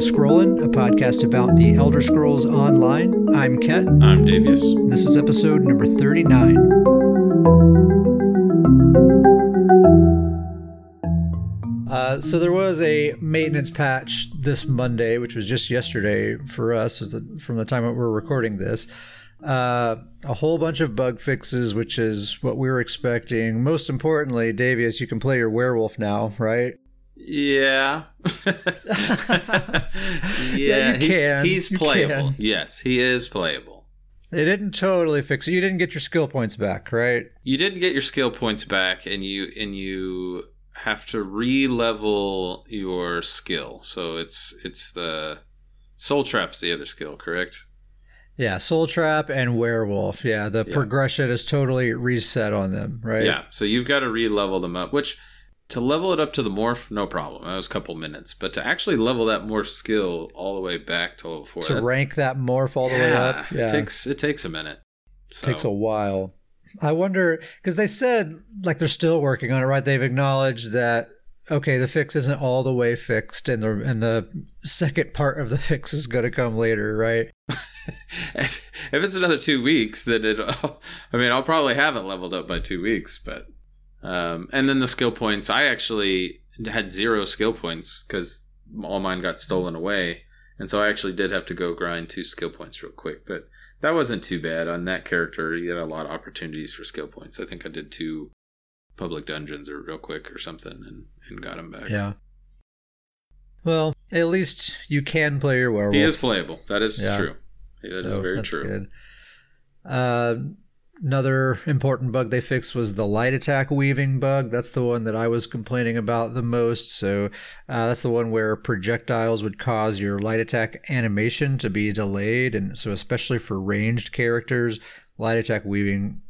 to Scrollin', a podcast about the Elder Scrolls Online. I'm Ket. I'm Davius. This is episode number 39. Uh, so there was a maintenance patch this Monday, which was just yesterday for us, as the, from the time that we're recording this. Uh, a whole bunch of bug fixes, which is what we were expecting. Most importantly, Davius, you can play your werewolf now, right? Yeah. yeah, Yeah, he's, can. he's You playable. can. Yes, he is playable. They didn't totally fix it. You didn't get your skill points back, right? You didn't get your skill points back and you and you have to re-level your skill. So it's it's the soul trap's the other skill, correct? Yeah, Soul Trap and Werewolf. Yeah, the Yeah. progression is totally reset on them, right? Yeah. So you've got to re-level them up, which to level it up to the morph, no problem. That was a couple minutes. But to actually level that morph skill all the way back to level four, To that- rank that morph all the way up. Yeah. It takes it takes a minute. So, takes a while. I wonder because they said like they're still working on it, right? They've acknowledged that okay, the fix isn't all the way fixed, and the and the second part of the fix is going to come later, right? if, if it's another two weeks, then it. I mean, I'll probably have it leveled up by two weeks, but um, and then the skill points. I actually had zero skill points because all mine got stolen away, and so I actually did have to go grind two skill points real quick. But that wasn't too bad on that character. You had a lot of opportunities for skill points. I think I did two public dungeons or real quick or something, and and got them back. Yeah. Well, at least you can play your werewolf. He is playable. That is Yeah. true. That is So very that's true. Good. Uh, another important bug they fixed was the light attack weaving bug. That's the one that I was complaining about the most. So uh, that's the one where projectiles would cause your light attack animation to be delayed, and so especially for ranged characters, light attack weaving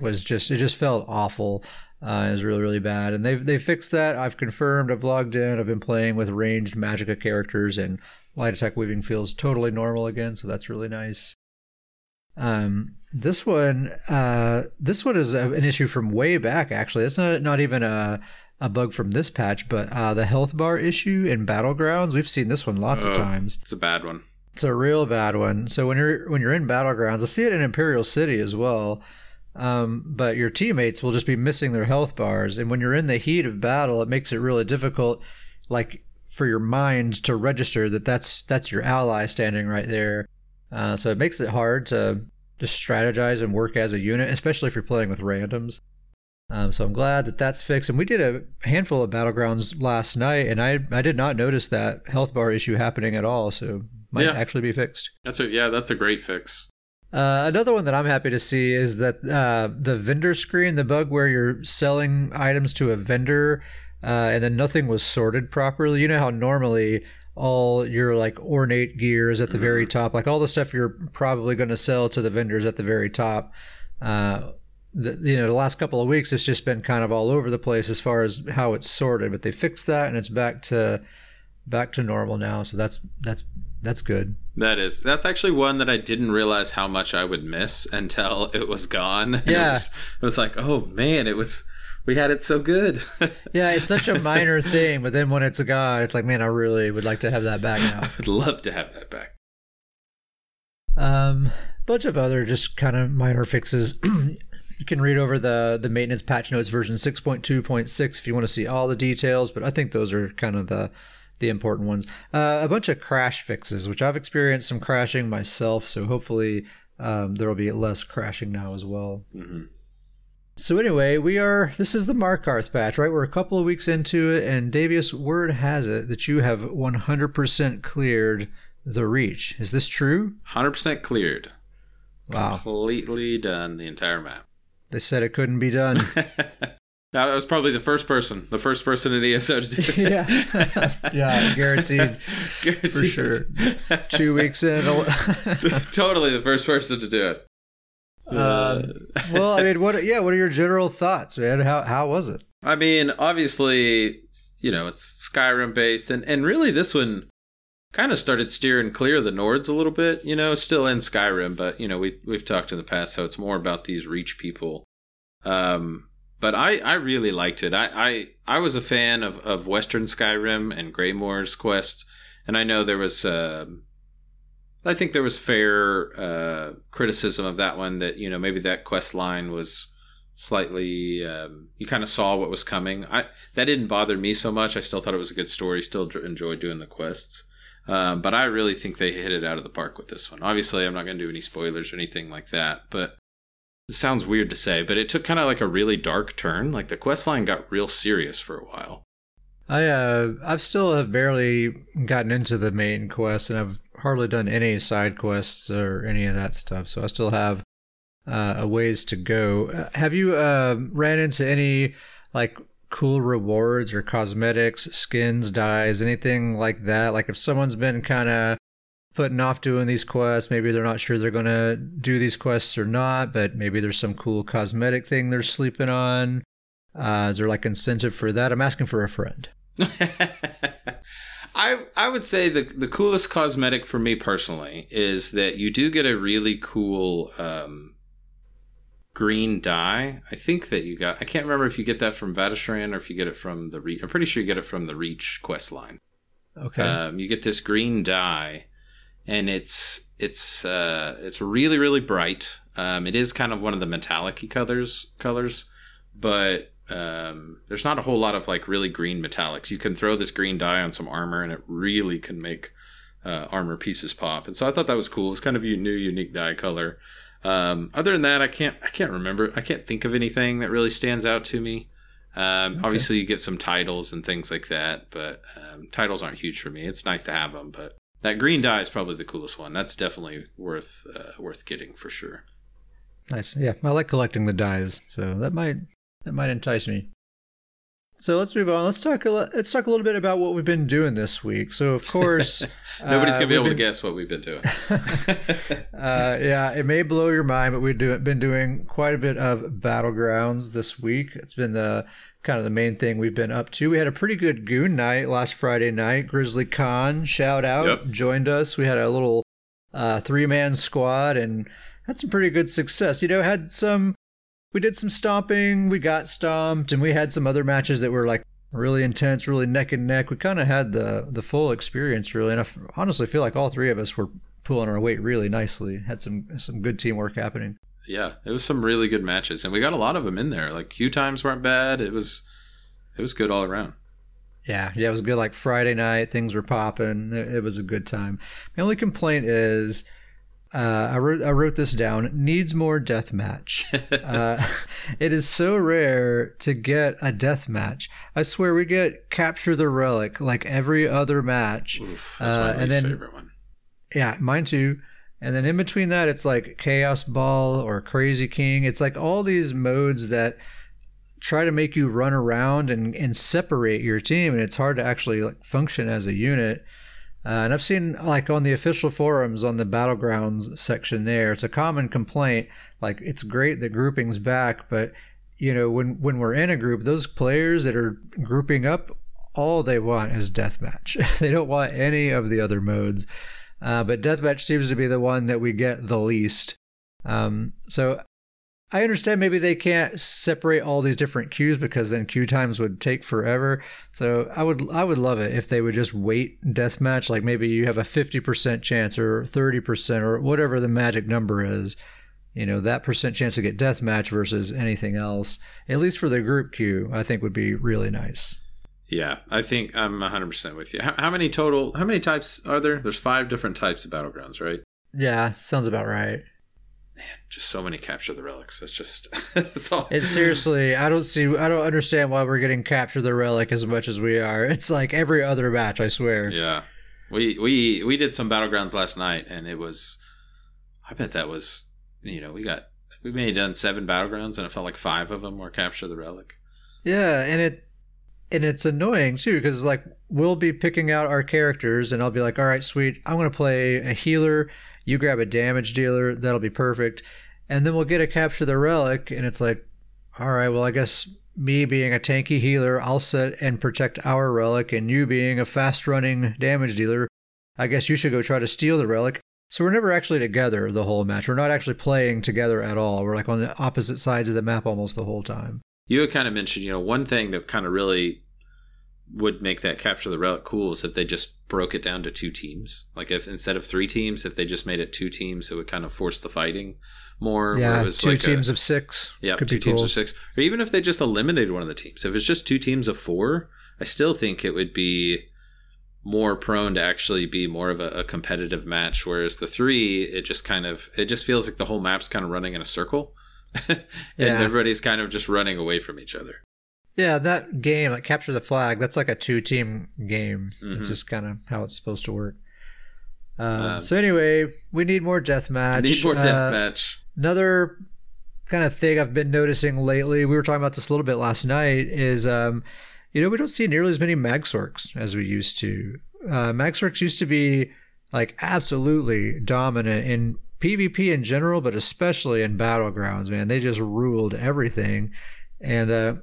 was just it just felt awful. Uh, it was really really bad, and they've they fixed that. I've confirmed. I've logged in. I've been playing with ranged Magicka characters, and light attack weaving feels totally normal again. So that's really nice. Um, this one, uh, this one is an issue from way back. Actually, it's not not even a a bug from this patch, but uh, the health bar issue in battlegrounds. We've seen this one lots of times. It's a bad one. It's a real bad one. So when you're when you're in battlegrounds, I see it in Imperial City as well. Um, but your teammates will just be missing their health bars, and when you're in the heat of battle, it makes it really difficult, like for your mind to register that that's that's your ally standing right there. Uh, so it makes it hard to just strategize and work as a unit, especially if you're playing with randoms. Um, so I'm glad that that's fixed. And we did a handful of battlegrounds last night, and I I did not notice that health bar issue happening at all. So might Yeah. actually be fixed. That's a yeah. That's a great fix. Uh, another one that I'm happy to see is that uh, the vendor screen, the bug where you're selling items to a vendor uh, and then nothing was sorted properly. You know how normally all your like ornate gears at the very top, like all the stuff you're probably going to sell to the vendors at the very top. Uh, the, you know, the last couple of weeks, it's just been kind of all over the place as far as how it's sorted. But they fixed that, and it's back to back to normal now. So that's that's that's good. That is. That's actually one that I didn't realize how much I would miss until it was gone. Yeah. It was, it was like, oh man, it was. We had it so good. Yeah, it's such a minor thing, but then when it's a god, it's like, man, I really would like to have that back now. I'd love to have that back. Um, bunch of other just kind of minor fixes. you can read over the the maintenance patch notes version 6.2.6 if you want to see all the details, but I think those are kind of the the important ones. Uh, a bunch of crash fixes, which I've experienced some crashing myself, so hopefully um, there will be less crashing now as well. hmm So anyway, we are. This is the Markarth patch, right? We're a couple of weeks into it, and Davius, word has it that you have 100% cleared the reach. Is this true? 100% cleared. Wow. Completely done the entire map. They said it couldn't be done. That was probably the first person, the first person in ESO to do it. Yeah. Yeah, guaranteed. guaranteed. For sure. Two weeks in. totally the first person to do it. Um, well, I mean, what? Yeah, what are your general thoughts, man? How how was it? I mean, obviously, you know, it's Skyrim based, and, and really this one kind of started steering clear of the Nords a little bit. You know, still in Skyrim, but you know, we we've talked in the past how it's more about these Reach people. Um, but I I really liked it. I I, I was a fan of of Western Skyrim and Greymoor's quest, and I know there was. Uh, I think there was fair uh, criticism of that one that you know maybe that quest line was slightly um, you kind of saw what was coming. I that didn't bother me so much. I still thought it was a good story. Still enjoyed doing the quests. Um, but I really think they hit it out of the park with this one. Obviously, I'm not going to do any spoilers or anything like that, but it sounds weird to say, but it took kind of like a really dark turn. Like the quest line got real serious for a while. I uh, I've still have barely gotten into the main quest, and I've hardly done any side quests or any of that stuff. So I still have uh, a ways to go. Uh, have you uh, ran into any like cool rewards or cosmetics, skins, dyes, anything like that? Like if someone's been kind of putting off doing these quests, maybe they're not sure they're going to do these quests or not, but maybe there's some cool cosmetic thing they're sleeping on. Uh, is there like incentive for that? I'm asking for a friend. I I would say the the coolest cosmetic for me personally is that you do get a really cool um, green dye. I think that you got. I can't remember if you get that from Vateshran or if you get it from the. Re- I'm pretty sure you get it from the Reach quest line. Okay. Um, you get this green dye, and it's it's uh, it's really really bright. Um, it is kind of one of the metallic colors colors, but um, there's not a whole lot of like really green metallics. You can throw this green dye on some armor, and it really can make uh, armor pieces pop. And so I thought that was cool. It's kind of a new, unique dye color. Um, other than that, I can't I can't remember. I can't think of anything that really stands out to me. Um, okay. Obviously, you get some titles and things like that, but um, titles aren't huge for me. It's nice to have them, but that green dye is probably the coolest one. That's definitely worth uh, worth getting for sure. Nice, yeah. I like collecting the dyes, so that might that might entice me. So let's move on. Let's talk. A, let's talk a little bit about what we've been doing this week. So of course, nobody's uh, gonna be able been, to guess what we've been doing. uh, yeah, it may blow your mind, but we've do, been doing quite a bit of battlegrounds this week. It's been the kind of the main thing we've been up to. We had a pretty good goon night last Friday night. Grizzly Khan, shout out, yep. joined us. We had a little uh, three man squad and had some pretty good success. You know, had some we did some stomping, we got stomped, and we had some other matches that were like really intense, really neck and neck. We kind of had the the full experience really, and I honestly feel like all three of us were pulling our weight really nicely. Had some some good teamwork happening. Yeah, it was some really good matches, and we got a lot of them in there. Like queue times weren't bad. It was it was good all around. Yeah, yeah, it was good. Like Friday night, things were popping. It was a good time. My only complaint is uh, I wrote I wrote this down. Needs more death match. uh, it is so rare to get a death match. I swear we get capture the relic like every other match. Oof, that's my uh, least and then, favorite one. Yeah, mine too. And then in between that, it's like Chaos Ball or Crazy King. It's like all these modes that try to make you run around and, and separate your team, and it's hard to actually like function as a unit. Uh, and I've seen like on the official forums on the battlegrounds section there, it's a common complaint. Like it's great that grouping's back, but you know when when we're in a group, those players that are grouping up, all they want is deathmatch. they don't want any of the other modes. Uh, but deathmatch seems to be the one that we get the least. Um, so I understand maybe they can't separate all these different queues because then queue times would take forever. So I would I would love it if they would just weight deathmatch. Like maybe you have a fifty percent chance or thirty percent or whatever the magic number is. You know that percent chance to get deathmatch versus anything else. At least for the group queue, I think would be really nice. Yeah, I think I'm 100% with you. How, how many total? How many types are there? There's five different types of battlegrounds, right? Yeah, sounds about right man, just so many capture the relics. That's just that's all. It's seriously, I don't see, I don't understand why we're getting capture the relic as much as we are. It's like every other match, I swear. Yeah, we we we did some battlegrounds last night, and it was, I bet that was, you know, we got we may have done seven battlegrounds, and it felt like five of them were capture the relic. Yeah, and it and it's annoying too because like we'll be picking out our characters, and I'll be like, all right, sweet, I'm gonna play a healer you grab a damage dealer, that'll be perfect. And then we'll get a capture the relic, and it's like, all right, well, I guess me being a tanky healer, I'll set and protect our relic, and you being a fast running damage dealer, I guess you should go try to steal the relic. So we're never actually together the whole match. We're not actually playing together at all. We're like on the opposite sides of the map almost the whole time. You had kind of mentioned, you know, one thing that kind of really would make that capture the relic cool is if they just broke it down to two teams. Like if instead of three teams, if they just made it two teams, it would kind of force the fighting more. Yeah, it was two like a- teams of six. yeah, two teams cool. of six, or even if they just eliminated one of the teams. If it's just two teams of four, I still think it would be more prone to actually be more of a, a competitive match. Whereas the three, it just kind of it just feels like the whole map's kind of running in a circle, and Yeah. everybody's kind of just running away from each other. Yeah, that game, like capture the flag, that's like a two-team game. Mhm. It's just kind of how it's supposed to work. Uh, Um, so anyway, we need more deathmatch. Need more Uh, deathmatch. Another kind of thing I've been noticing lately, we were talking about this a little bit last night, is um, you know, we don't see nearly as many Magsorks as we used to. Uh, Magsorks used to be like absolutely dominant in PvP in general, but especially in battlegrounds, man. They just ruled everything. And uh,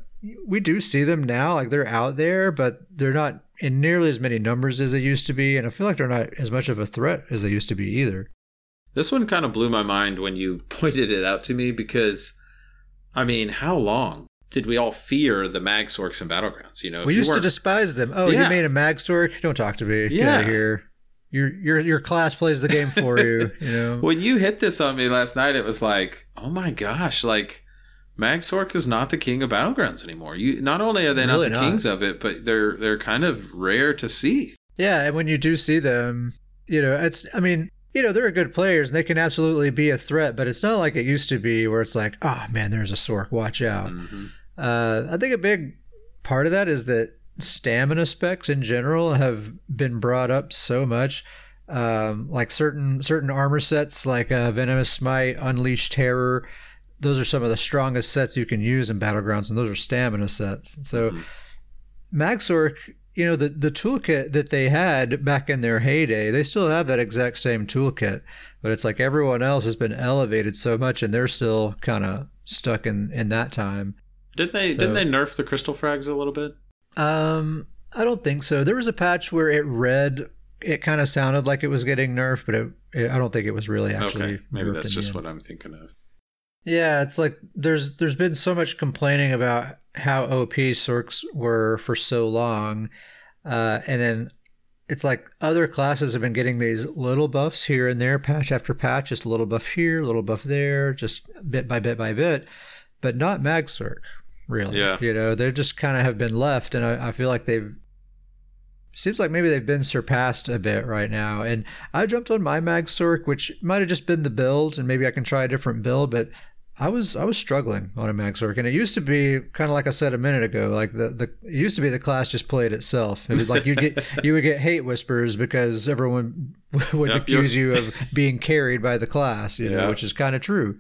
we do see them now, like they're out there, but they're not in nearly as many numbers as they used to be. And I feel like they're not as much of a threat as they used to be either. This one kind of blew my mind when you pointed it out to me because, I mean, how long did we all fear the mag Magsorks and Battlegrounds? You know, we you used to despise them. Oh, Yeah. you made a mag Magsork? Don't talk to me. Get Yeah. out of here. Your your your class plays the game for you. You know. when you hit this on me last night, it was like, oh my gosh, like Magsork is not the king of battlegrounds anymore. You not only are they Really not the not. kings of it, but they're they're kind of rare to see. Yeah, and when you do see them, you know, it's. I mean, you know, they're good players and they can absolutely be a threat, but it's not like it used to be where it's like, oh man, there's a Sork, watch out. Mhm. Uh, I think a big part of that is that stamina specs in general have been brought up so much. Um, like certain certain armor sets, like uh, Venomous Smite, Unleashed Terror, those are some of the strongest sets you can use in battlegrounds, and those are stamina sets. So, Mhm. Magsork, you know, the the toolkit that they had back in their heyday, they still have that exact same toolkit, but it's like everyone else has been elevated so much, and they're still kind of stuck in in that time. Didn't they So- didn't they nerf the crystal frags a little bit? Um, I don't think so. There was a patch where it read. It kind of sounded like it was getting nerfed, but it, it, I don't think it was really actually. okay, maybe that's just what I'm thinking of. Yeah, it's like there's there's been so much complaining about how OP Sorks were for so long, uh, and then it's like other classes have been getting these little buffs here and there, patch after patch, just a little buff here, a little buff there, just bit by bit by bit, but not Mag Sork, really. Yeah. you know, they just kind of have been left, and I, I feel like they've seems like maybe they've been surpassed a bit right now. And I jumped on my Mag Sork, which might have just been the build, and maybe I can try a different build, but I was I was struggling on a Sork, and it used to be kind of like I said a minute ago, like the, the it used to be the class just played itself. It was like you get you would get hate whispers because everyone would Yep, accuse you of being carried by the class, you know, which is kind of true.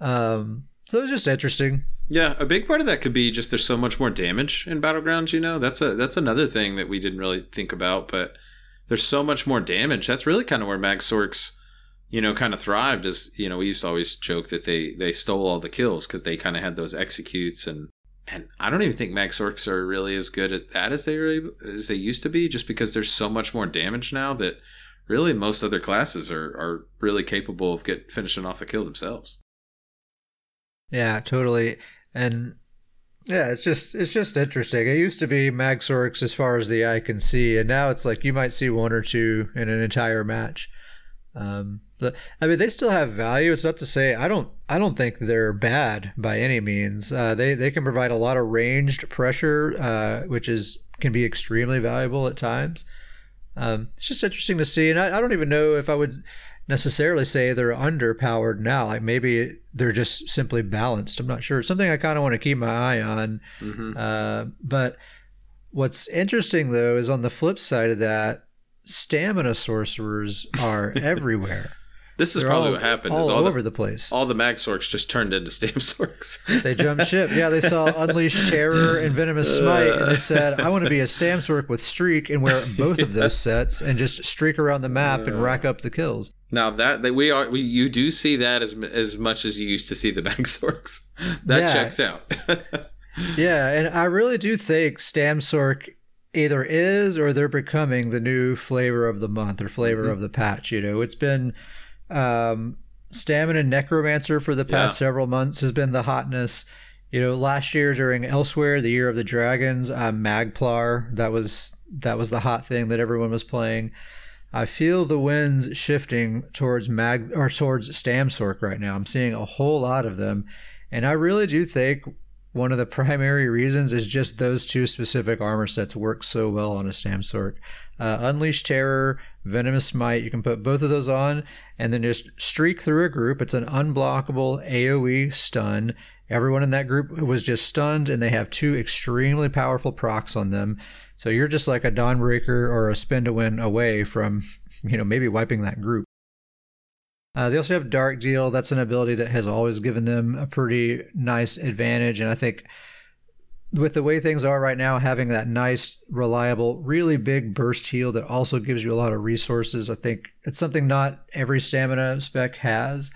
Um, so it was just interesting. Yeah, a big part of that could be just there's so much more damage in battlegrounds. You know, that's a that's another thing that we didn't really think about, but there's so much more damage. That's really kind of where Magsorks, you know, kind of thrived. Is you know we used to always joke that they they stole all the kills because they kind of had those executes and and I don't even think Magsorks are really as good at that as they able, as they used to be, just because there's so much more damage now that really most other classes are are really capable of get finishing off the kill themselves. Yeah, totally. And yeah, it's just it's just interesting. It used to be Magsorks as far as the eye can see, and now it's like you might see one or two in an entire match. Um, but I mean, they still have value. It's not to say I don't I don't think they're bad by any means. Uh, they they can provide a lot of ranged pressure, uh, which is can be extremely valuable at times. Um, it's just interesting to see, and I, I don't even know if I would necessarily say they're underpowered now. Like maybe they're just simply balanced. I'm not sure. It's something I kind of want to keep my eye on. hmm Uh, but what's interesting though is on the flip side of that, stamina sorcerers are everywhere. This is They're probably all, what happened. all is all over the, the place. all the Magsorks just turned into Stamsorks. They jumped ship. Yeah, they saw Unleashed Terror and Venomous Smite, and they said, "I want to be a Stamsork with Streak and wear both of those Yes. sets and just streak around the map and Uh. rack up the kills." now that, that we are, we, you do see that as as much as you used to see the Magsorks. That Yeah. checks out. Yeah, and I really do think Stamsork either is or they're becoming the new flavor of the month or flavor Mhm. of the patch. You know, it's been um, Stamina Necromancer for the past Yeah. several months has been the hotness. You know, last year during Elsweyr, the Year of the Dragons, uh, Magplar that was that was the hot thing that everyone was playing. I feel the winds shifting towards mag or towards Stamsorc right now. I'm seeing a whole lot of them, and I really do think one of the primary reasons is just those two specific armor sets work so well on a Stamsorc. Uh, Unleash Terror, Venomous Smite, you can put both of those on and then just streak through a group. It's an unblockable AoE stun. Everyone in that group was just stunned, and they have two extremely powerful procs on them. So you're just like a Dawnbreaker or a Spin to Win away from, you know, maybe wiping that group. Uh, they also have Dark Deal. That's an ability that has always given them a pretty nice advantage. And I think with the way things are right now, having that nice, reliable, really big burst heal that also gives you a lot of resources, I think it's something not every stamina spec has.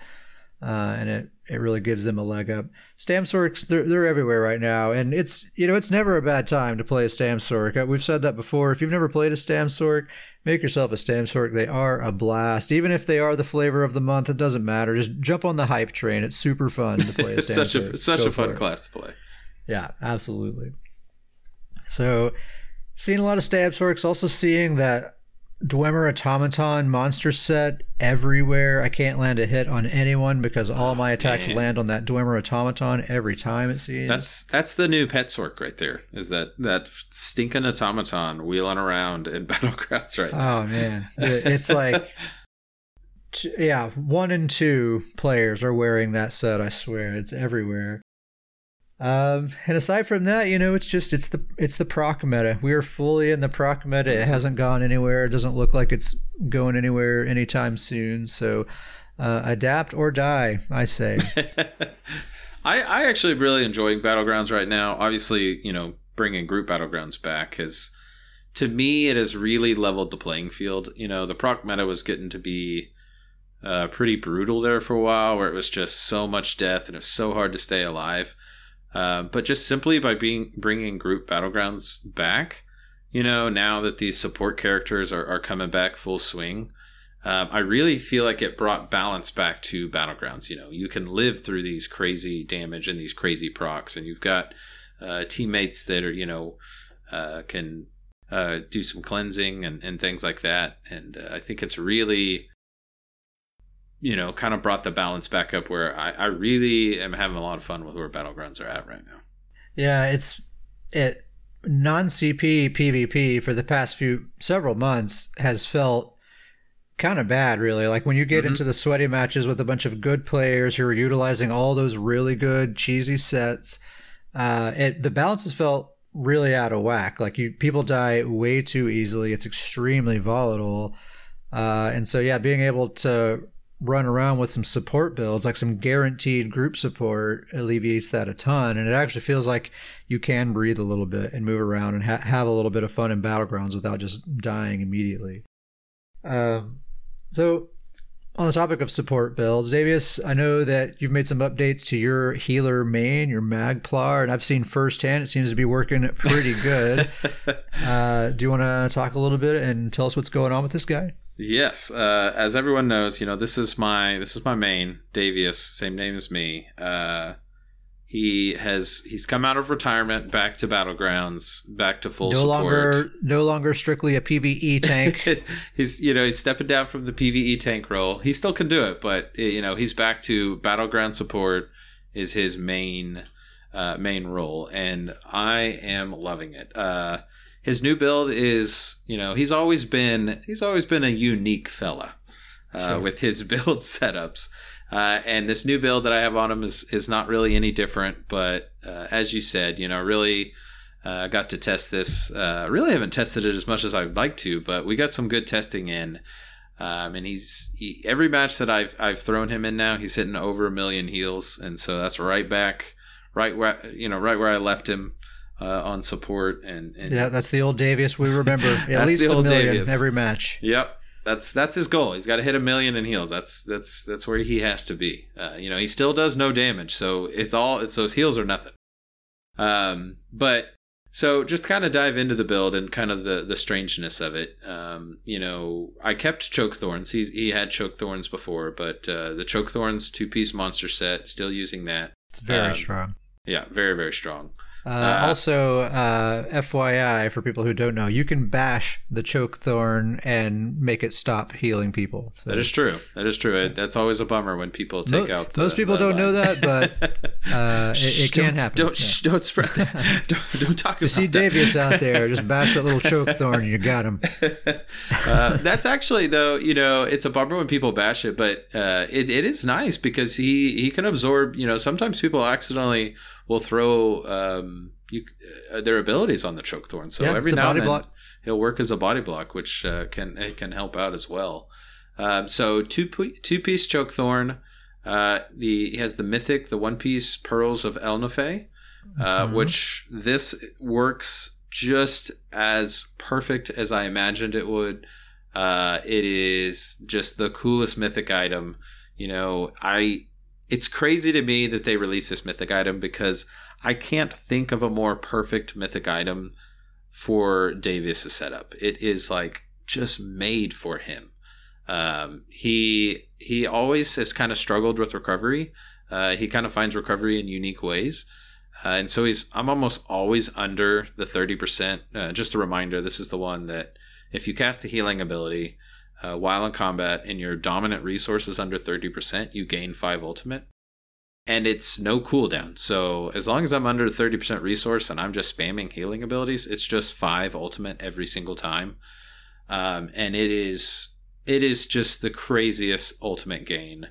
Uh, and it it really gives them a leg up. Stamsorcs, they're, they're everywhere right now, and it's you know it's never a bad time to play a Stamsorc. Uh, we've said that before. If you've never played a Stamsorc, make yourself a Stamsorc. They are a blast. Even if they are the flavor of the month, it doesn't matter. Just jump on the hype train. It's super fun to play. A it's such a such Go a fun class to play. Yeah, absolutely. So, seeing a lot of Stamsorcs, also seeing that Dwemer Automaton monster set everywhere. I can't land a hit on anyone because all oh, my attacks Man. land on that Dwemer Automaton every time it seems. That's that's the new pet sork right there. Is that that stinking automaton wheeling around in battlegrounds right now? Oh man, it's like. yeah, one and two players are wearing that set. I swear, it's everywhere. Um, and aside from that, you know, it's just it's the it's the proc meta. We are fully in the proc meta. It hasn't gone anywhere. It doesn't look like it's going anywhere anytime soon. So, uh, adapt or die, I say. I I actually really enjoying battlegrounds right now. Obviously, you know, bringing group battlegrounds back has to me it has really leveled the playing field. You know, the proc meta was getting to be uh, pretty brutal there for a while, where it was just so much death and it was so hard to stay alive. Uh, but just simply by being bringing group battlegrounds back, you know, now that these support characters are, are coming back full swing, um, I really feel like it brought balance back to battlegrounds. You know, you can live through these crazy damage and these crazy procs, and you've got uh, teammates that are, you know, uh, can uh, do some cleansing and, and things like that. And uh, I think it's really you know, kind of brought the balance back up where I, I really am having a lot of fun with where battlegrounds are at right now. Yeah, it's it non CP PvP for the past few several months has felt kind of bad really like when you get mm-hmm. into the sweaty matches with a bunch of good players who are utilizing all those really good cheesy sets uh it the balance has felt really out of whack like you people die way too easily it's extremely volatile uh and so yeah being able to run around with some support builds, like some guaranteed group support, alleviates that a ton. And it actually feels like you can breathe a little bit and move around and ha- have a little bit of fun in battlegrounds without just dying immediately. Um, so, on the topic of support builds, Davius, I know that you've made some updates to your healer main, your Magplar, and I've seen firsthand it seems to be working pretty good. uh, do you want to talk a little bit and tell us what's going on with this guy? Yes, uh, as everyone knows, you know this is my this is my main Davius, same name as me. Uh, he has he's come out of retirement, back to battlegrounds, back to full no support. longer no longer strictly a PVE tank. he's you know he's stepping down from the PVE tank role. He still can do it, but you know he's back to battleground support is his main uh, main role, and I am loving it. Uh, his new build is you know he's always been he's always been a unique fella uh, sure. with his build setups. Uh, and this new build that i have on him is is not really any different but uh, as you said you know really uh, got to test this uh, really haven't tested it as much as i'd like to but we got some good testing in. Um, and he's he, every match that I've I've thrown him in now, he's hitting over a million heals, and so that's right back, right where you know, right where I left him uh, on support and, and, yeah, that's the old Davius we remember. At least a million Davius. every match. Yep, that's that's his goal. He's got to hit a million in heals. That's that's that's where he has to be. Uh, you know, he still does no damage, so it's all it's those heals or nothing. Um, but so just kind of dive into the build and kind of the the strangeness of it. Um, you know, I kept choke thorns. He he had choke thorns before, but uh, the choke thorns two piece monster set, still using that. It's very um, strong Yeah, very very strong. Uh, uh, also, uh, FYI for people who don't know, you can bash the choke thorn and make it stop healing people. So. That is true. That is true. It, that's always a bummer when people take out. The, most people don't line. know that, but uh, it, it can happen. Don't yeah. shh, don't spread that. don't, don't talk. You see Davius out there, just bash that little choke thorn, and you got him. Uh, that's actually though, you know, it's a bummer when people bash it, but uh, it, it is nice because he he can absorb. You know, sometimes people accidentally will throw um, you, uh, their abilities on the choke thorn. So yeah, every now and then block. he'll work as a body block, which uh, can it can help out as well. Um, so two two piece choke thorn. Uh, the he has the mythic, the one piece pearls of Ehlnofey, uh, mm-hmm. which this works just as perfect as I imagined it would. Uh, it is just the coolest mythic item. You know, I it's crazy to me that they released this mythic item because I can't think of a more perfect mythic item for Davius' setup. It is like just made for him. Um, he he always has kind of struggled with recovery. Uh, he kind of finds recovery in unique ways. Uh, and so he's I'm almost always under the 30%. Uh, just a reminder, this is the one that if you cast a healing ability, uh, while in combat and your dominant resource is under 30%, you gain 5 ultimate. And it's no cooldown. So as long as I'm under 30% resource and I'm just spamming healing abilities, it's just 5 ultimate every single time. Um, and it is it is just the craziest ultimate gain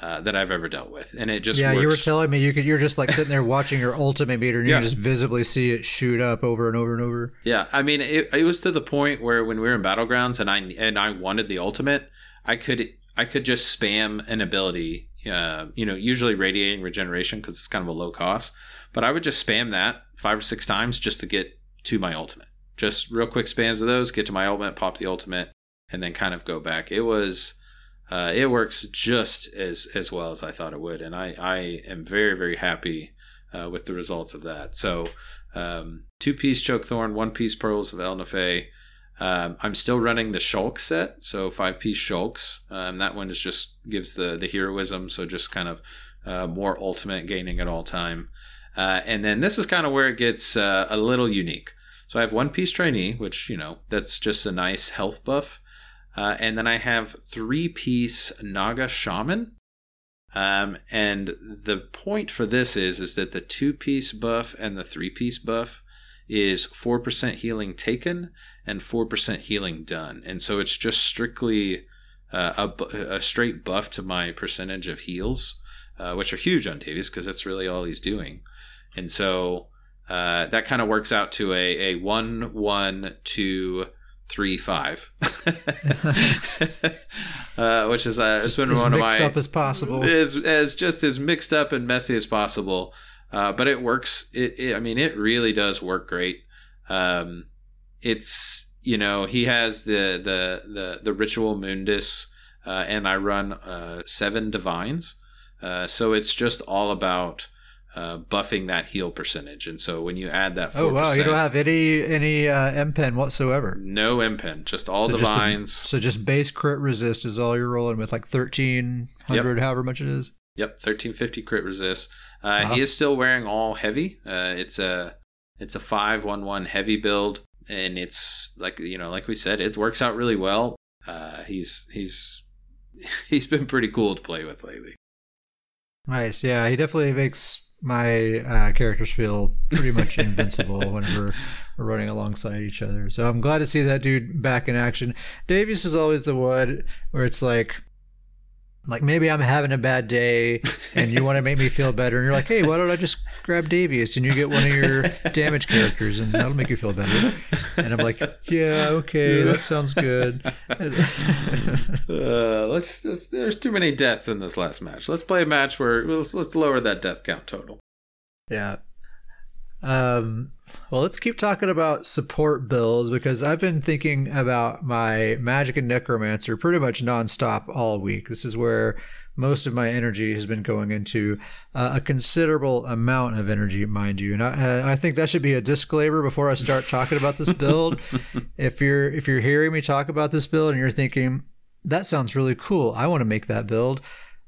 uh, that I've ever dealt with, and it just yeah. Works. You were telling me you could. You're just like sitting there watching your ultimate meter, and yeah. you just visibly see it shoot up over and over and over. Yeah, I mean, it, it was to the point where when we were in battlegrounds, and I and I wanted the ultimate, I could I could just spam an ability. Uh, you know, usually radiating regeneration because it's kind of a low cost, but I would just spam that five or six times just to get to my ultimate. Just real quick spams of those, get to my ultimate, pop the ultimate, and then kind of go back. It was uh, it works just as as well as I thought it would, and I I am very very happy uh, with the results of that. So um, two piece choke thorn, one piece pearls of El Um, I'm still running the shulk set, so five piece shulks. Um, that one is just gives the the heroism, so just kind of uh, more ultimate gaining at all time. Uh, and then this is kind of where it gets uh, a little unique. So I have one piece trainee, which you know that's just a nice health buff. Uh, and then I have three piece Naga Shaman. Um, and the point for this is is that the two piece buff and the three piece buff is 4% healing taken and 4% healing done. And so it's just strictly uh, a, a, straight buff to my percentage of heals, uh, which are huge on Davius because that's really all he's doing. And so uh, that kind of works out to a, a 1 1 2 three five, uh, which is uh, it's been as one of my up as possible, as as just as mixed up and messy as possible. Uh, but it works. It, it, I mean, it really does work great. Um, it's you know he has the the the the ritual mundus, uh, and I run uh, seven divines. Uh, so it's just all about uh, buffing that heal percentage. And so when you add that, 4%, oh wow, you don't have any any uh, MPen whatsoever. No MPen, just all so divines. Just the, so just base crit resist is all you're rolling with, like thirteen hundred, yep. however much it is. Yep, thirteen fifty crit resist. Uh, uh-huh. He is still wearing all heavy. Uh, it's a it's a five one one heavy build, and it's like you know, like we said, it works out really well. Uh, he's he's he's been pretty cool to play with lately. Nice, yeah. He definitely makes my uh, characters feel pretty much invincible whenever we're running alongside each other. So I'm glad to see that dude back in action. Davius is always the one where it's like, like maybe I'm having a bad day and you want to make me feel better, and you're like, hey, why don't I just grab Davius and you get one of your damage characters and that'll make you feel better. And I'm like, yeah, okay, that sounds good. uh, let's, let's, There's too many deaths in this last match. Let's play a match where let's let's lower that death count total. Yeah. Um. Well, let's keep talking about support builds because I've been thinking about my Magicka Necromancer pretty much nonstop all week. This is where most of my energy has been going into uh, a considerable amount of energy, mind you. And I, uh, I think that should be a disclaimer before I start talking about this build. if you're if you're hearing me talk about this build and you're thinking that sounds really cool, I want to make that build.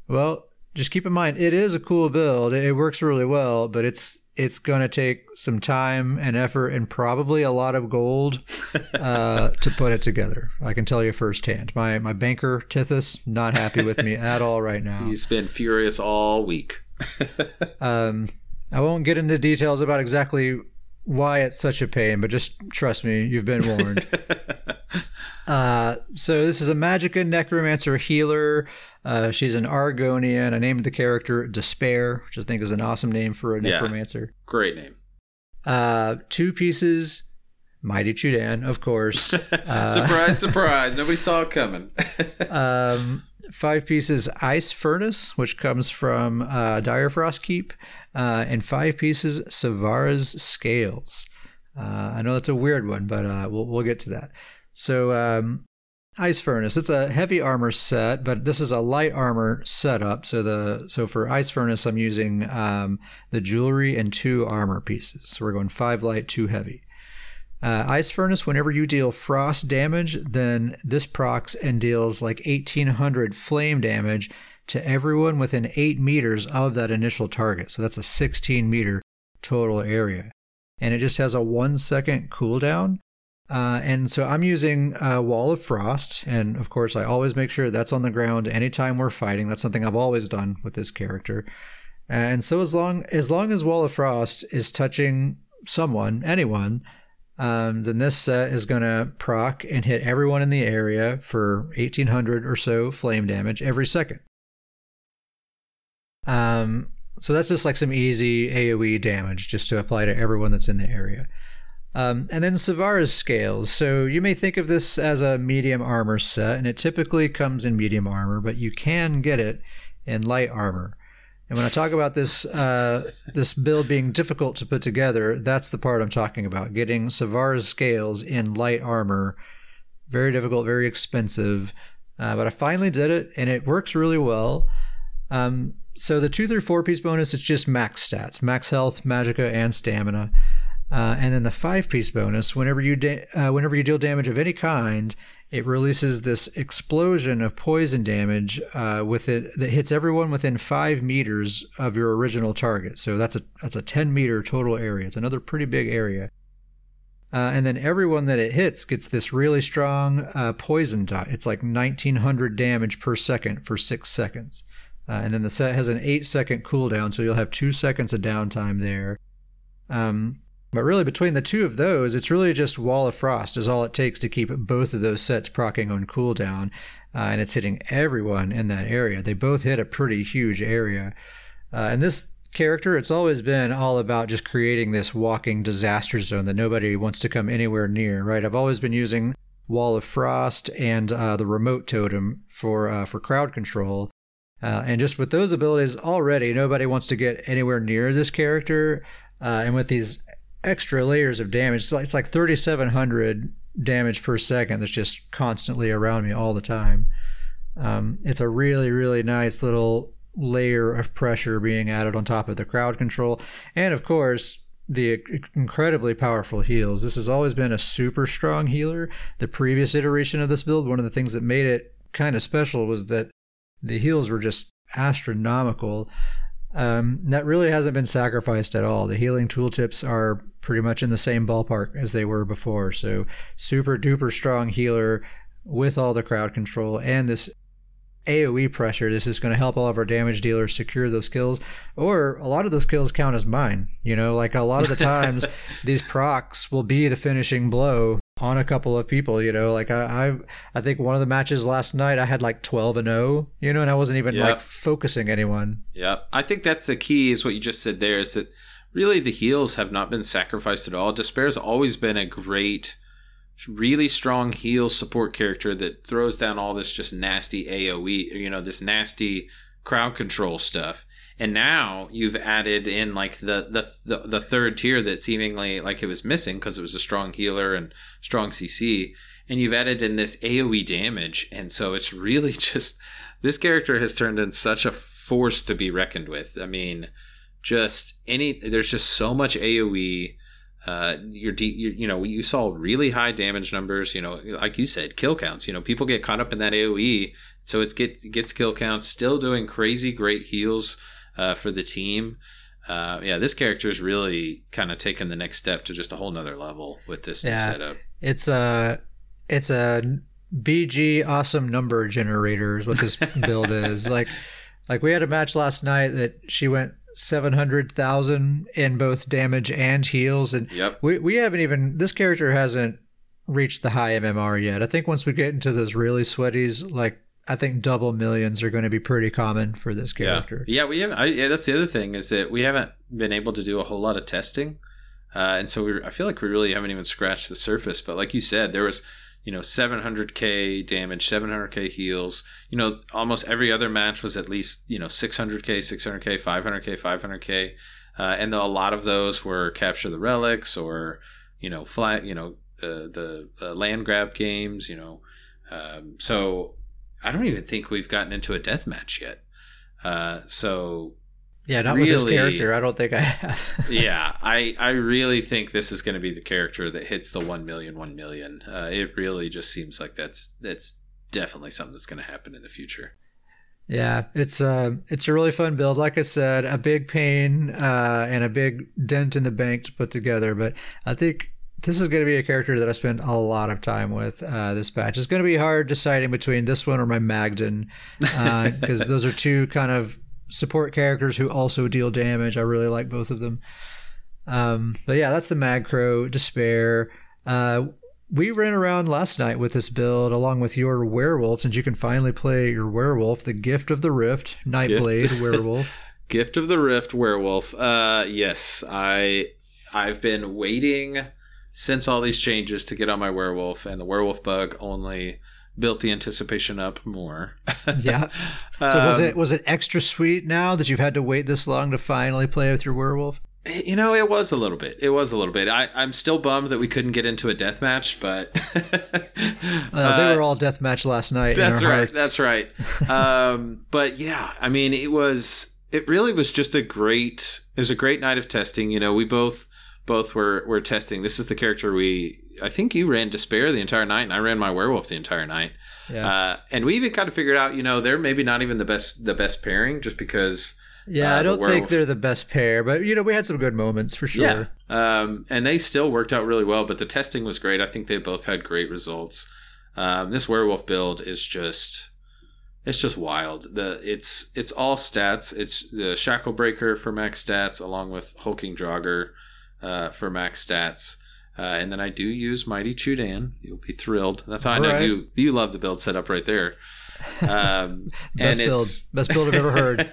Well, just keep in mind it is a cool build. It works really well, but it's it's gonna take some time and effort and probably a lot of gold uh, to put it together. I can tell you firsthand. My my banker Tythis not happy with me at all right now. He's been furious all week. um, I won't get into details about exactly why it's such a pain, but just trust me, you've been warned. uh, so this is a Magicka Necromancer healer. Uh, she's an Argonian. I named the character Despair, which I think is an awesome name for a necromancer. Yeah. Great name. Uh, two pieces, Mighty Chudan, of course. Uh, surprise, surprise. Nobody saw it coming. um, five pieces Ice Furnace, which comes from uh, Dire Frost Keep, uh, and five pieces Savara's Scales. Uh, I know that's a weird one, but uh, we'll we'll get to that. So um, Ice Furnace, it's a heavy armor set, but this is a light armor setup. So the so for Ice Furnace, I'm using um, the jewelry and two armor pieces. So we're going five light, two heavy. Uh, Ice Furnace, whenever you deal frost damage, then this procs and deals like 1800 flame damage to everyone within 8 meters of that initial target. So that's a 16 meter total area. And it just has a one second cooldown. Uh, and so I'm using uh, Wall of Frost. And of course, I always make sure that's on the ground anytime we're fighting. That's something I've always done with this character. And so as long as long as Wall of Frost is touching someone, anyone, um, then this set is going to proc and hit everyone in the area for 1800 or so flame damage every second. Um, so that's just like some easy AoE damage just to apply to everyone that's in the area. Um, and then Savara's scales. So you may think of this as a medium armor set, and it typically comes in medium armor, but you can get it in light armor. And when I talk about this uh, this build being difficult to put together, that's the part I'm talking about. Getting Savara's scales in light armor, very difficult, very expensive. Uh, but I finally did it, and it works really well. Um, so the two through four piece bonus is just max stats, max health, magicka, and stamina. Uh, and then the five piece bonus, whenever you da- uh, whenever you deal damage of any kind, it releases this explosion of poison damage uh, with it that hits everyone within five meters of your original target. So that's a that's a ten meter total area. It's another pretty big area. Uh, and then everyone that it hits gets this really strong uh, poison dot. It's like 1900 damage per second for six seconds. Uh, and then the set has an eight second cooldown, so you'll have two seconds of downtime there. Um, but really, between the two of those, it's really just Wall of Frost is all it takes to keep both of those sets procking on cooldown, uh, and it's hitting everyone in that area. They both hit a pretty huge area, uh, and this character, it's always been all about just creating this walking disaster zone that nobody wants to come anywhere near. Right? I've always been using Wall of Frost and uh, the Remote Totem for uh, for crowd control. Uh, and just with those abilities already, nobody wants to get anywhere near this character. Uh, and with these extra layers of damage, it's like, it's like 3,700 damage per second that's just constantly around me all the time. Um, it's a really, really nice little layer of pressure being added on top of the crowd control. And of course, the incredibly powerful heals. This has always been a super strong healer. The previous iteration of this build, one of the things that made it kind of special was that the heals were just astronomical. Um, that really hasn't been sacrificed at all. The healing tooltips are pretty much in the same ballpark as they were before. So, super duper strong healer with all the crowd control and this AoE pressure. This is going to help all of our damage dealers secure those kills, or a lot of those kills count as mine. You know, like a lot of the times, these procs will be the finishing blow on a couple of people. You know, like I, I, I think one of the matches last night, I had like twelve and zero. You know, and I wasn't even like focusing anyone. Yeah, I think that's the key. Is what you just said there. Is that really the heals have not been sacrificed at all. Despair's always been a great, really strong heal support character that throws down all this just nasty AOE. You know, this nasty crowd control stuff. And now you've added in like the the the, the third tier that seemingly like it was missing because it was a strong healer and strong CC. And you've added in this AoE damage, and so it's really just this character has turned in such a force to be reckoned with. I mean, just any there's just so much AoE. uh, your, D, you, you know, you saw really high damage numbers. You know, like you said, kill counts. You know, people get caught up in that AOE, so it's get gets kill counts. Still doing crazy great heals uh, for the team. Uh, yeah, this character is really kind of taken the next step to just a whole nother level with this Yeah. new setup. It's a it's a BG awesome number generator is what this build is. Like like we had a match last night that she went seven hundred thousand in both damage and heals, and Yep. we we haven't even this character hasn't reached the high MMR yet. I think once we get into those really sweaties, like I think double millions are going to be pretty common for this character. Yeah, yeah, we haven't. I, yeah, that's the other thing is that we haven't been able to do a whole lot of testing, uh, and so we. I feel like we really haven't even scratched the surface. But like you said, there was, you know, 700k damage, 700k heals. You know, almost every other match was at least you know 600k, 600k, 500k, 500k, uh, and a lot of those were capture the relics or you know fly, you know, uh, the the land grab games. You know, um, so I don't even think we've gotten into a death match yet. Uh, so Yeah, not with this character. I don't think I have. yeah, I I really think this is going to be the character that hits the 1 million 1 million. Uh, it really just seems like that's that's definitely something that's going to happen in the future. Yeah, it's a it's a really fun build. Like I said, a big pain uh, and a big dent in the bank to put together. But I think this is going to be a character that I spend a lot of time with uh, this patch. It's going to be hard deciding between this one or my Magden because those are two kind of support characters who also deal damage. I really like both of them. Um, but yeah, that's the Magcrow Despair. Uh, we ran around last night with this build along with your werewolf, since you can finally play your werewolf, the Gift of the Rift, Nightblade werewolf. Gift of the Rift werewolf. Uh, yes, I I've been waiting since all these changes to get on my werewolf, and the werewolf bug only built the anticipation up more. Yeah. So was Um, it was it extra sweet now that you've had to wait this long to finally play with your werewolf? You know, it was a little bit. It was a little bit. I, I'm still bummed that we couldn't get into a death match, but Uh, they were all death match last night. that's right. That's right. um, but yeah, I mean, it was. It really was just a great. It was a great night of testing. You know, we both both were were testing. This is the character we. I think you ran despair the entire night, and I ran my werewolf the entire night. Yeah. Uh, and we even kind of figured out, you know, they're maybe not even the best the best pairing, just because. Yeah, uh, I don't think they're the best pair, but you know, we had some good moments for sure. Yeah. Um, and they still worked out really well, but the testing was great. I think they both had great results. Um, this werewolf build is just it's just wild. The it's it's all stats. It's the shackle breaker for max stats along with hulking Draugr uh, for max stats. Uh, and then I do use Mighty Chudan. You'll be thrilled. That's how I know Alright. you you love the build setup right there. Um, Best and build, it's- best build I've ever heard.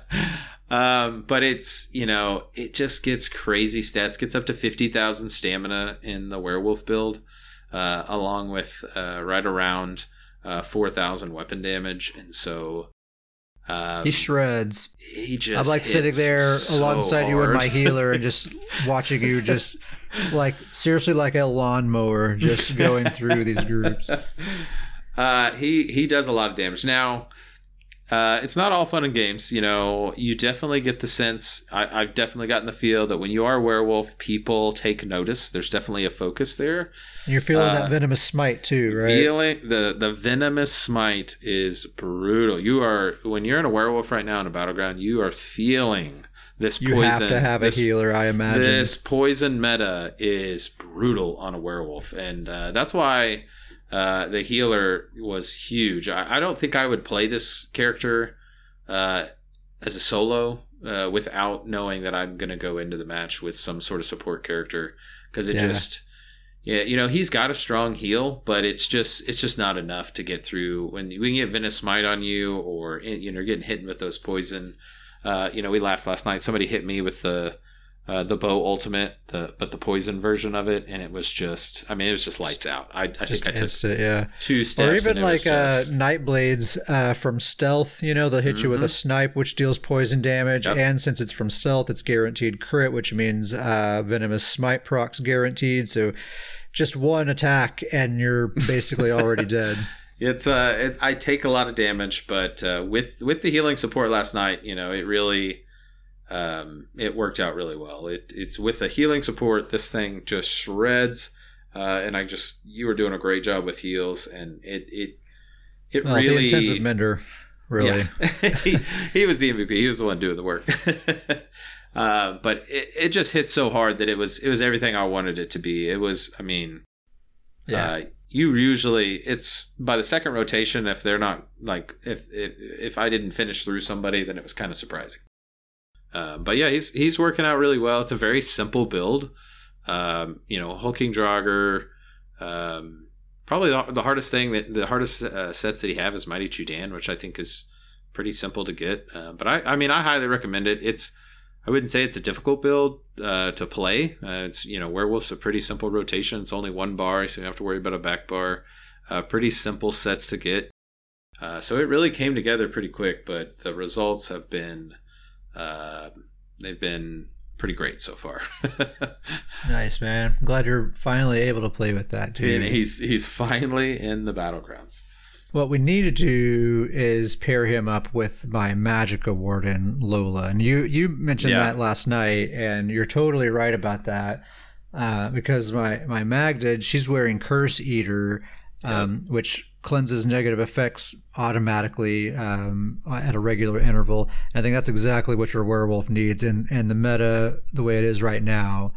um, but it's you know it just gets crazy stats. Gets up to fifty thousand stamina in the werewolf build, uh, along with uh, right around uh, four thousand weapon damage, and so um, He shreds. he just I'm like sitting there so alongside you and my healer and just watching you just like seriously like a lawnmower just going through these groups. Uh, he he does a lot of damage. Now, uh, it's not all fun and games. You know, you definitely get the sense. I, I've definitely gotten the feel that when you are a werewolf, people take notice. There's definitely a focus there. And you're feeling Uh, that venomous smite too, right? Feeling the the venomous smite is brutal. You are when you're in a werewolf right now in a battleground, you are feeling this poison. you have to have a this healer, I imagine. this poison meta is brutal on a werewolf, and uh, that's why uh, the healer was huge. I, I don't think I would play this character uh, as a solo uh, without knowing that I'm going to go into the match with some sort of support character because it Yeah. just. Yeah, you know he's got a strong heal, but it's just it's just not enough to get through when we get Venomous Smite on you, or you know getting hit with those poison. Uh, you know, we laughed last night. Somebody hit me with the uh, the bow ultimate, the but the poison version of it, and it was just. I mean, it was just lights out. I, I just think I took instant, yeah. two steps, Or even it like uh, just- night blades uh, from stealth. You know, they'll hit you with a snipe, which deals poison damage, Yep. and since it's from stealth, it's guaranteed crit, which means uh, venomous smite procs guaranteed. So just one attack, and you're basically already dead. It's uh, it, I take a lot of damage, but uh, with with the healing support last night, you know, it really, um, it worked out really well. It, it's with the healing support, this thing just shreds. Uh, and I just you were doing a great job with heals, and it it it well, really the intensive mender, really. Yeah. he, he was the MVP. He was the one doing the work. uh, but it, it just hit so hard that it was it was everything I wanted it to be. It was, I mean, yeah. Uh, you usually it's by the second rotation if they're not like if if if I didn't finish through somebody, then it was kind of surprising. Uh, but yeah, he's he's working out really well. It's a very simple build. Um, you know, hulking Draugr. Um, probably the, the, hardest thing that the hardest uh, sets that he have is Mighty Chudan, which I think is pretty simple to get. Uh, but I, I mean, I highly recommend it. It's I wouldn't say it's a difficult build uh, to play. Uh, it's you know, Werewolf's a pretty simple rotation. It's only one bar, so you don't have to worry about a back bar. Pretty simple sets to get. So it really came together pretty quick, but the results have been uh, they've been pretty great so far. nice, man. I'm glad you're finally able to play with that too. And he's he's finally in the battlegrounds. What we need to do is pair him up with my Magicka Warden Lola, and you you mentioned yeah. that last night, and you're totally right about that. Uh, because my my Magda, she's wearing Curse Eater, um, yep. which cleanses negative effects automatically um, at a regular interval. I think that's exactly what your werewolf needs in, in the meta the way it is right now.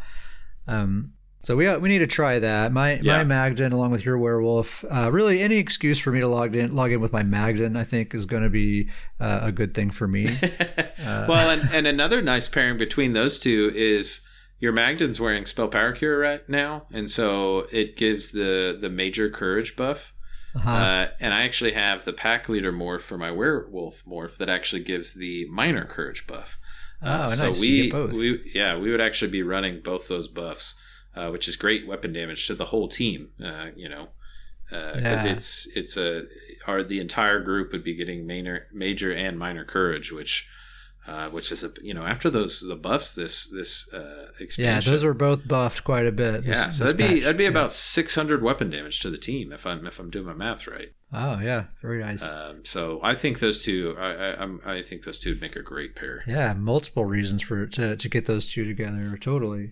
Um, so we we need to try that. My yeah. my Magden along with your werewolf. Uh, really, any excuse for me to log in log in with my Magden, I think, is going to be uh, a good thing for me. uh, well, and, and another nice pairing between those two is your Magden's wearing spell power cure right now, and so it gives the the major courage buff. Uh-huh. Uh, and I actually have the pack leader morph for my werewolf morph that actually gives the minor courage buff. Uh, oh, so nice. we, we yeah we would actually be running both those buffs, uh, which is great weapon damage to the whole team. Uh, you know, because uh, yeah. it's it's a our the entire group would be getting major major and minor courage, which uh, which is a you know after those the buffs this this uh, expansion. Yeah, those were both buffed quite a bit. This, yeah, so that'd be that'd be yeah. about six hundred weapon damage to the team if I'm if I'm doing my math right. Oh yeah, very nice. Um, so I think those two, I, I, I think those two would make a great pair. Yeah, multiple reasons for to to get those two together. Totally.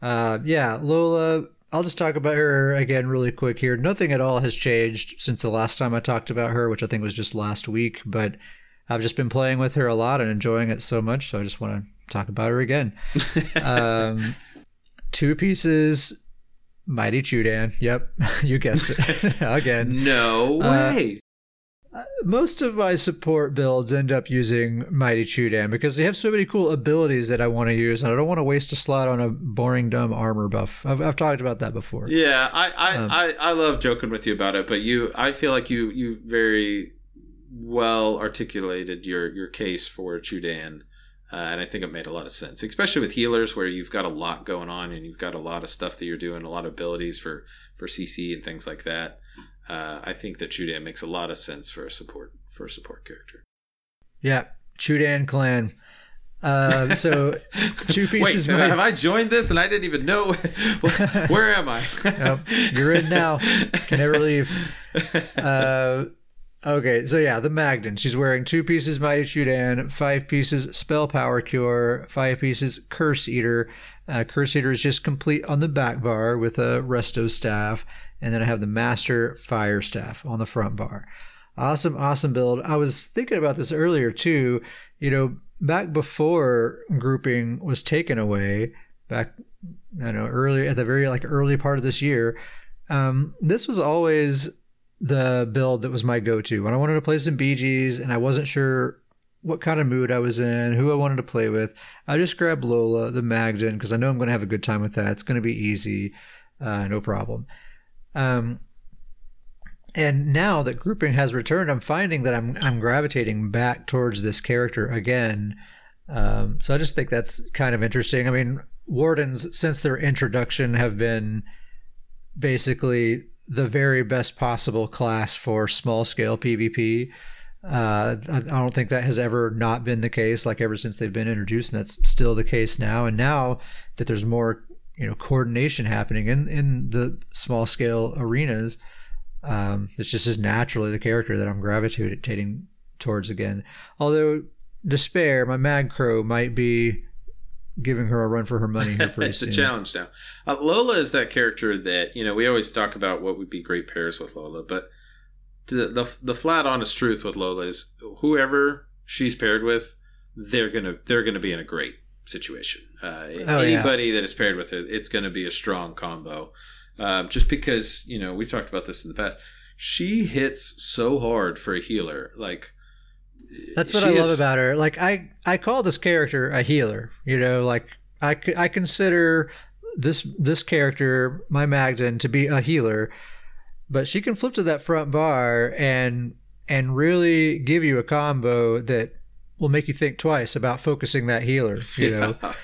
Uh, yeah, Lola. I'll just talk about her again really quick here. Nothing at all has changed since the last time I talked about her, which I think was just last week. But I've just been playing with her a lot and enjoying it so much. So I just want to talk about her again. um, two pieces, Mighty Chudan. Yep, you guessed it again. No uh, way. Uh, most of my support builds end up using Mighty Chudan because they have so many cool abilities that I want to use, and I don't want to waste a slot on a boring, dumb armor buff. I've, I've talked about that before. Yeah, I I, um, I I love joking with you about it, but you, I feel like you you very well articulated your your case for Chudan. Uh, and I think it made a lot of sense, especially with healers where you've got a lot going on and you've got a lot of stuff that you're doing, a lot of abilities for for CC and things like that. Uh, I think that Chudan makes a lot of sense for a support for a support character. Yeah, Chudan clan. Uh, so two pieces. Wait, have I joined this and I didn't even know? Where am I? nope, you're in now. Can never leave. Okay, so yeah, the Magden. She's wearing two pieces Mighty Chudan, five pieces Spell Power Cure, five pieces Curse Eater. Uh, Curse Eater is just complete on the back bar with a Resto staff, and then I have the Master Fire Staff on the front bar. Awesome, awesome build. I was thinking about this earlier too. You know, back before grouping was taken away, back I know early at the very like early part of this year, um, this was always the build that was my go-to when I wanted to play some BGs and I wasn't sure what kind of mood I was in, who I wanted to play with. I just grabbed Lola, the Magden, because I know I'm going to have a good time with that. It's going to be easy, uh, no problem. Um, and now that grouping has returned, I'm finding that I'm I'm gravitating back towards this character again. Um, so I just think that's kind of interesting. I mean, wardens since their introduction have been basically the very best possible class for small scale PvP. Uh, I don't think that has ever not been the case, like ever since they've been introduced, and that's still the case now. And now that there's more, you know, coordination happening in in the small scale arenas, um, it's just as naturally the character that I'm gravitating towards again. Although Despair, my Mag Crow, might be giving her a run for her money here pretty it's soon. a challenge now. Uh, Lola is that character that you know we always talk about what would be great pairs with Lola, but the the, the flat honest truth with Lola is whoever she's paired with, they're gonna they're gonna be in a great situation. Uh, Oh, anybody that is paired with her, it's gonna be a strong combo. Uh, just because you know we've talked about this in the past, she hits so hard for a healer. Like That's what I love is- about her. Like I, I call this character a healer. You know, like I, I consider this this character, my Magden, to be a healer, but she can flip to that front bar and and really give you a combo that will make you think twice about focusing that healer. You know, uh,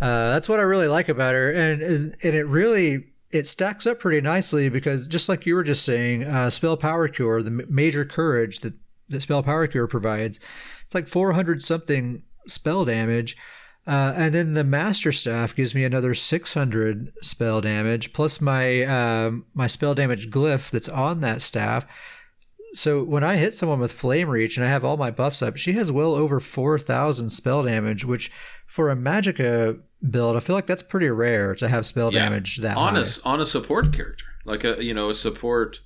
that's what I really like about her, and and it really it stacks up pretty nicely because just like you were just saying, uh, spell power cure, the major courage that that spell power cure provides, it's like four hundred something spell damage. Uh, and then the master staff gives me another 600 spell damage plus my um, my spell damage glyph that's on that staff so when I hit someone with Flame Reach and I have all my buffs up, she has well over 4,000 spell damage, which for a Magicka build, I feel like that's pretty rare to have spell Yeah. damage that on high. a on a support character, like a you know a support.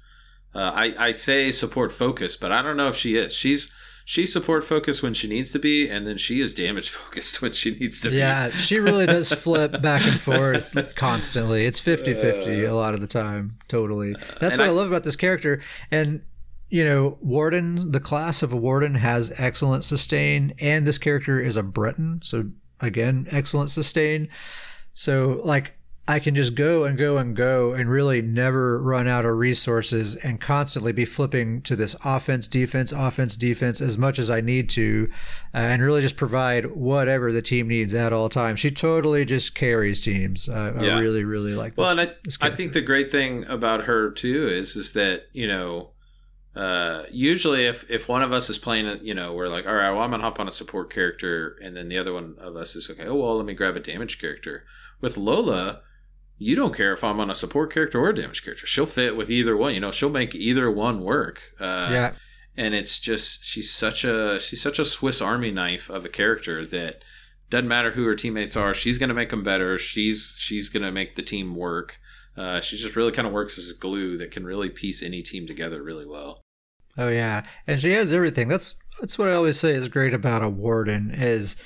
Uh, I I say support focus, but I don't know if she is. She's she's support focused when she needs to be, and then she is damage focused when she needs to be. Yeah, she really does flip back and forth constantly. It's 50 50 a lot of the time, totally. That's Uh, what I, I- love about this character. And, you know, Warden, the class of a Warden has excellent sustain, and this character is a Breton. So, again, excellent sustain. So, like, I can just go and go and go and really never run out of resources and constantly be flipping to this offense, defense, offense, defense as much as I need to, uh, and really just provide whatever the team needs at all times. She totally just carries teams. I Yeah. really, really like this. Well, and I, I think the great thing about her too is is that you know, uh, usually if if one of us is playing, it, you know, we're like, all right, well, I'm gonna hop on a support character, and then the other one of us is okay. Oh well, let me grab a damage character. With Lola, you don't care if I'm on a support character or a damage character. She'll fit with either one. You know, she'll make either one work. Uh, yeah, and it's just she's such a she's such a Swiss Army knife of a character that doesn't matter who her teammates are. She's gonna make them better. She's she's gonna make the team work. Uh, she just really kind of works as a glue that can really piece any team together really well. Oh yeah, and she has everything. That's that's what I always say is great about a warden is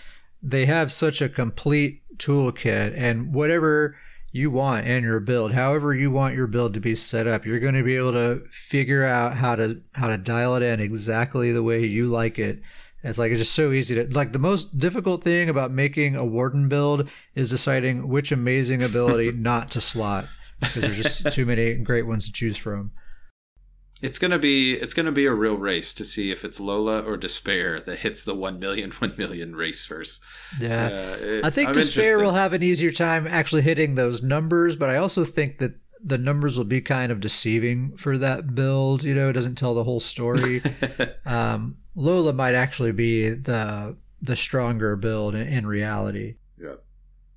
they have such a complete toolkit and whatever you want in your build, however you want your build to be set up, you're going to be able to figure out how to how to dial it in exactly the way you like it. It's like it's just so easy to like the most difficult thing about making a warden build is deciding which amazing ability not to slot because there's just too many great ones to choose from. It's gonna be it's gonna be a real race to see if it's Lola or Despair that hits the 1 million 1 million race first. Yeah. Uh, it- I think I'm Despair interested. will have an easier time actually hitting those numbers, but I also think that the numbers will be kind of deceiving for that build. You know, it doesn't tell the whole story. um, Lola might actually be the the stronger build in, in reality. Yeah.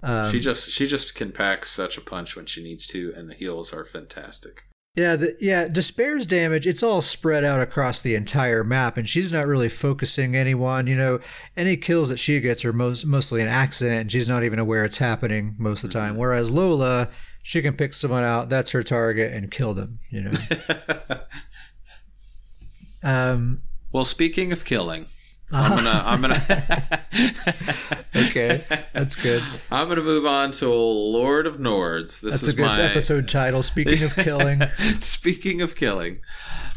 Um, she just she just can pack such a punch when she needs to, and the heals are fantastic. Yeah, the, yeah. Despair's damage, it's all spread out across the entire map, and she's not really focusing anyone. You know, any kills that she gets are most, mostly an accident, and she's not even aware it's happening most of the time. Whereas Lola, she can pick someone out, that's her target, and kill them. You know. um, well, speaking of killing, I'm gonna I'm gonna okay, that's good. I'm gonna move on to Lord of Nords. This That's is a good my episode title. Speaking of killing, Speaking of killing,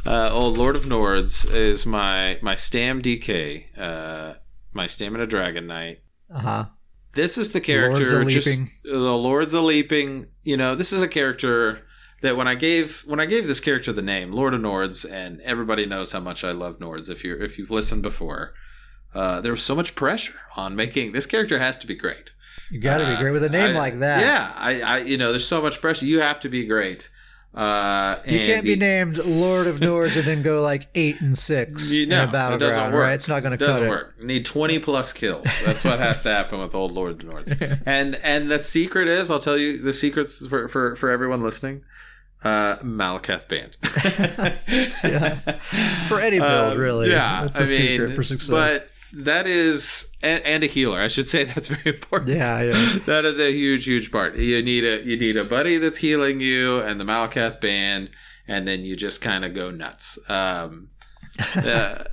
uh, old Lord of Nords is my my Stam DK, uh, my Stamina Dragon Knight. uh huh. This is the character. Lords a just- Leaping. the Lords a leaping. You know, this is a character that when I gave when I gave this character the name Lord of Nords, and everybody knows how much I love Nords. If you if you've listened before, uh, there was so much pressure on making this character has to be great. You got to Uh, be great with a name I- like that. Yeah, I, I, you know, there's so much pressure. You have to be great. Uh, You can't be named Lord of Nords and then go like eight and six You in know, a it battleground, doesn't work. right? It's not going to cut doesn't it. work. You need 20 plus kills. That's what has to happen with old Lord of Nords. And and the secret is, I'll tell you the secrets for for, for everyone listening. Uh, Malacath band. Yeah. For any build, Um, really. Yeah, That's I the mean, secret for success. But that is and, and, a healer. I should say that's very important. Yeah, yeah. that is a huge, huge part. You need a you need a buddy that's healing you and the Malacath band, and then you just kind of go nuts. Um, uh,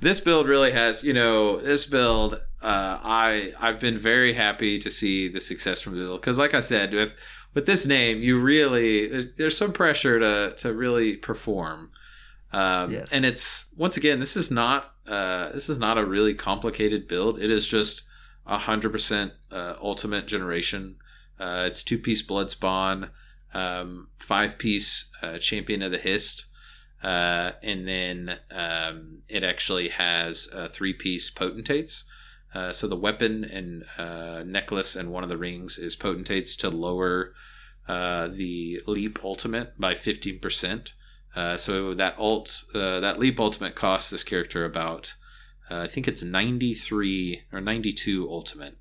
this build really has, you know, this build. Uh, I I've been very happy to see the success from the build because, like I said, with with this name, you really there's, there's some pressure to to really perform. Um, yes. And it's once again, this is not uh, this is not a really complicated build. It is just a hundred percent uh, ultimate generation. Uh, it's two piece blood spawn, um, five piece uh, champion of the hist, uh, and then um, it actually has uh, three piece potentates. So the weapon and necklace and one of the rings is potentates to lower the leap ultimate by fifteen percent. Uh, so that alt, uh, that leap ultimate costs this character about, uh, I think it's 93 or 92 ultimate.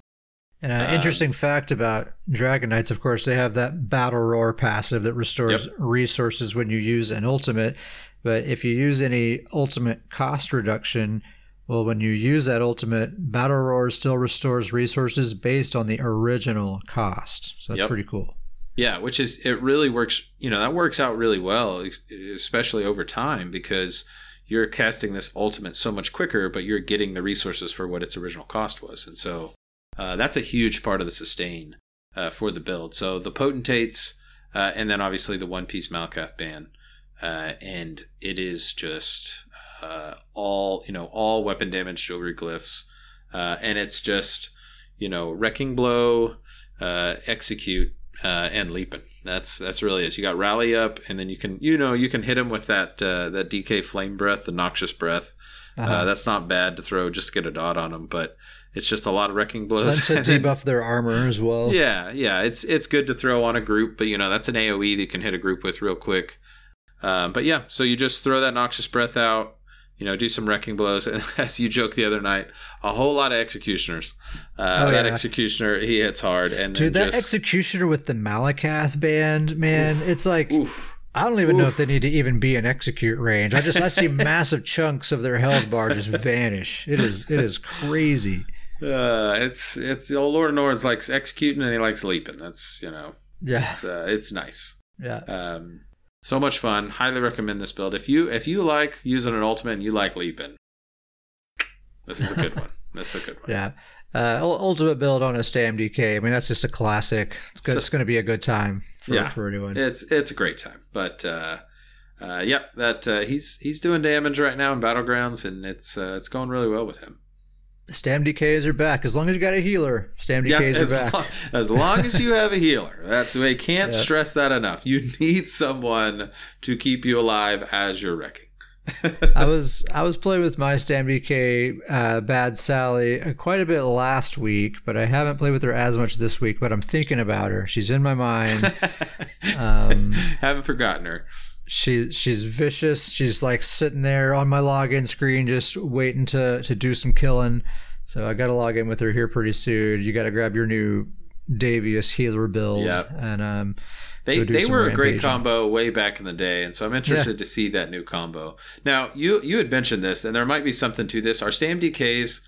And an um, interesting fact about Dragon Knights, of course, they have that Battle Roar passive that restores yep. resources when you use an ultimate. But if you use any ultimate cost reduction, well, when you use that ultimate, Battle Roar still restores resources based on the original cost. So that's yep. pretty cool. Yeah, which is it really works. You know that works out really well, especially over time because you're casting this ultimate so much quicker, but you're getting the resources for what its original cost was, and so uh, that's a huge part of the sustain uh, for the build. So the potentates, uh, and then obviously the one piece Malacath band, uh, and it is just uh, all you know all weapon damage jewelry glyphs, uh, and it's just you know wrecking blow, execute uh, and leaping. That's that's really it. You got rally up, and then you can you know you can hit him with that uh, that DK flame breath, the noxious breath. Uh, uh-huh. Uh, that's not bad to throw just get a dot on them, but it's just a lot of wrecking blows. And to debuff their armor as well. Yeah, yeah, it's it's good to throw on a group, but you know that's an AOE that you can hit a group with real quick. Um, but yeah, so you just throw that noxious breath out, you know, do some wrecking blows. And as you joked the other night, a whole lot of executioners. Uh, oh, that yeah. executioner, he hits hard. And dude, that just... executioner with the Malacath band, man, Oof. it's like. Oof. I don't even Oof. know if they need to even be in execute range. I just I see massive chunks of their health bar just vanish. It is it is crazy. Uh, it's it's the old Lord of Nords likes executing and he likes leaping. That's you know yeah it's uh, it's nice. Yeah. Um, so much fun. Highly recommend this build. If you if you like using an ultimate and you like leaping, this is a good one. This is a good one. Yeah. Uh, ultimate build on a StamDK. I mean, that's just a classic. It's, good, it's going to be a good time for, yeah, for anyone. It's it's a great time. But uh, uh, yep, that uh, he's he's doing damage right now in battlegrounds, and it's uh, it's going really well with him. StamDKs are back. As long as you got a healer, Stam DKs yeah, are back. Long, as long as you have a healer. That's they can't stress that enough. You need someone to keep you alive as you're wrecking. I was I was playing with my StamDK uh, Bad Sally uh, quite a bit last week, but I haven't played with her as much this week. But I'm thinking about her. She's in my mind. Um, haven't forgotten her she she's vicious. She's like sitting there on my login screen, just waiting to to do some killing. So I got to log in with her here pretty soon. You got to grab your new Davius healer build. Yep. and um, they they were a great combo way back in the day, and so I'm interested yeah. to see that new combo. Now you you had mentioned this, and there might be something to this. Our StamDKs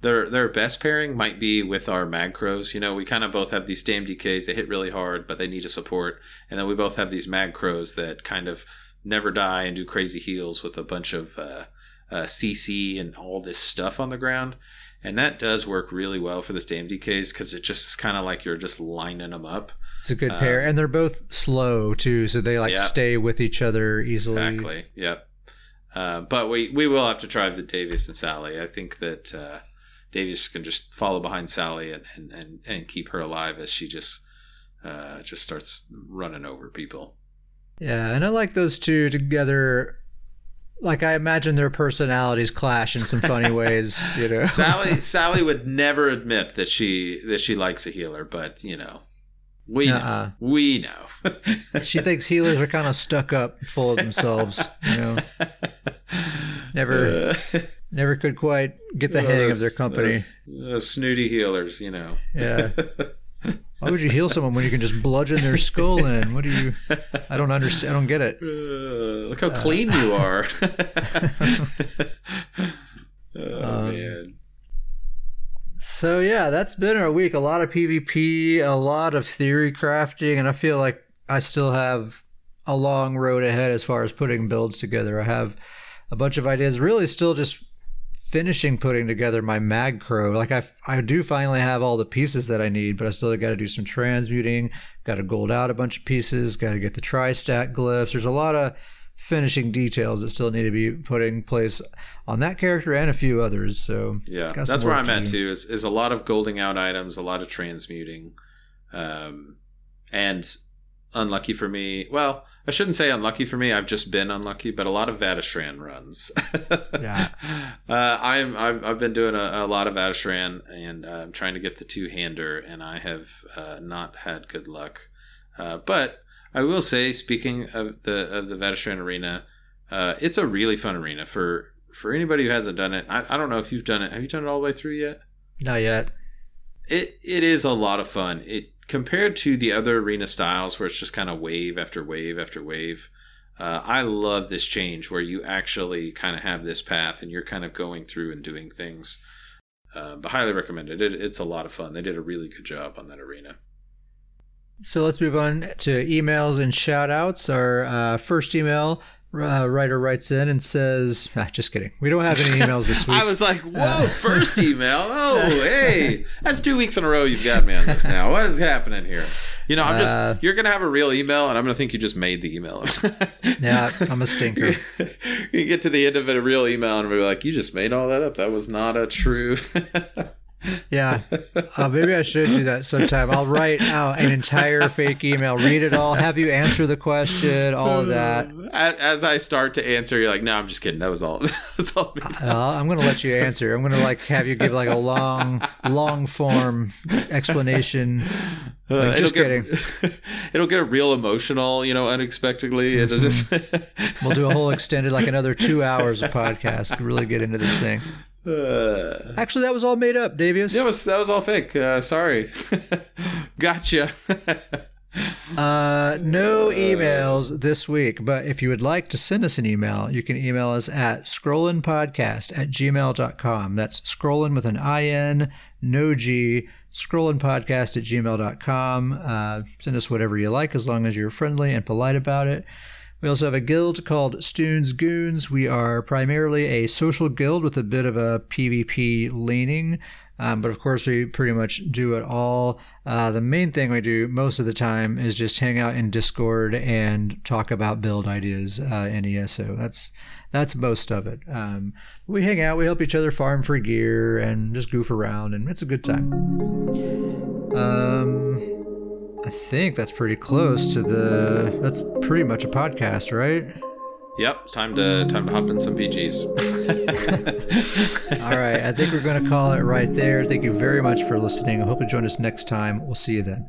their their best pairing might be with our Magcrows. You know, we kind of both have these StamDKs. They hit really hard, but they need a support. And then we both have these Magcrows that kind of never die and do crazy heals with a bunch of uh, uh, CC and all this stuff on the ground. And that does work really well for the StamDKs because it just is kind of like you're just lining them up. It's a good pair, um, and they're both slow too, so they like stay with each other easily. Exactly. Yep. Uh, but we we will have to try the Davius and Sally. I think that Davius can just follow behind Sally and, and, and, and keep her alive as she just uh, just starts running over people. Yeah, and I like those two together. Like I imagine their personalities clash in some funny ways. You know, Sally Sally would never admit that she that she likes a healer, but you know, we uh-uh. know. We know. she thinks healers are kind of stuck up, full of themselves. You know, never, never could quite get the hang of their company. Snooty healers, you know. Yeah. Why would you heal someone when you can just bludgeon their skull in? What do you? I don't understand. I don't get it. Uh, look how uh, clean you are. Oh Um, man. So yeah, that's been our week. A lot of PvP, a lot of theory crafting, and I feel like I still have a long road ahead as far as putting builds together. I have a bunch of ideas. Really, still just finishing putting together my mag crow. Like I, I do finally have all the pieces that I need, but I still got to do some transmuting. Got to gold out a bunch of pieces. Got to get the tri-stat glyphs. There's a lot of finishing details that still need to be put in place on that character and a few others. So Yeah, that's where I'm to at do. too. Is is a lot of golding out items, a lot of transmuting, um, and unlucky for me. Well, I shouldn't say unlucky for me. I've just been unlucky, but a lot of Vateshran runs. Yeah. uh, I'm I've, I've been doing a, a lot of Vateshran, and uh, I'm trying to get the two hander, and I have uh, not had good luck. Uh, but I will say, speaking of the of the Vateshran arena, uh, it's a really fun arena for for anybody who hasn't done it. I, I don't know if you've done it. Have you done it all the way through yet? not yet. It it is a lot of fun. It compared to the other arena styles where it's just kind of wave after wave after wave. Uh, I love this change where you actually kind of have this path and you're kind of going through and doing things. Uh, but highly recommended. It, it's a lot of fun. They did a really good job on that arena. So let's move on to emails and shout outs. Our uh, first email uh, writer writes in and says, ah, just kidding. We don't have any emails this week. I was like, whoa, first email. Oh, hey. That's two weeks in a row you've got me on this now. What is happening here? You know, I'm just, Uh, you're going to have a real email and I'm going to think you just made the email. yeah, I'm a stinker. you get to the end of a real email, and we're like, you just made all that up. That was not a true. Yeah, uh, maybe I should do that sometime. I'll write out an entire fake email, read it all, have you answer the question, all of that. As, I start to answer, you're like, no, I'm just kidding. That was all. that was all. Uh, I'm going to let you answer. I'm going to like have you give like a long, long form explanation. Uh, Like, just it'll get, it'll get real emotional, you know, unexpectedly. It'll just. We'll do a whole extended, like another two hours of podcast. Really get into this thing. Uh, Actually, that was all made up, Davius. that was that was all fake. Uh, sorry. gotcha. Uh, no emails this week, but if you would like to send us an email, you can email us at scrollinpodcast at gmail.com. That's scrollin with an I-N, no G, scrollinpodcast at gmail.com. Uh, send us whatever you like as long as you're friendly and polite about it. We also have a guild called Stoons Goons. We are primarily a social guild with a bit of a PvP leaning. Um, but of course, we pretty much do it all. Uh, the main thing we do most of the time is just hang out in Discord and talk about build ideas uh, in ESO. That's that's most of it. Um, we hang out, we help each other farm for gear, and just goof around, and it's a good time. Um, I think that's pretty close to the. That's pretty much a podcast, right? yep. Time to time to hop in some BGs. All right, I think we're going to call it right there. Thank you very much for listening. I hope you join us next time. We'll see you then.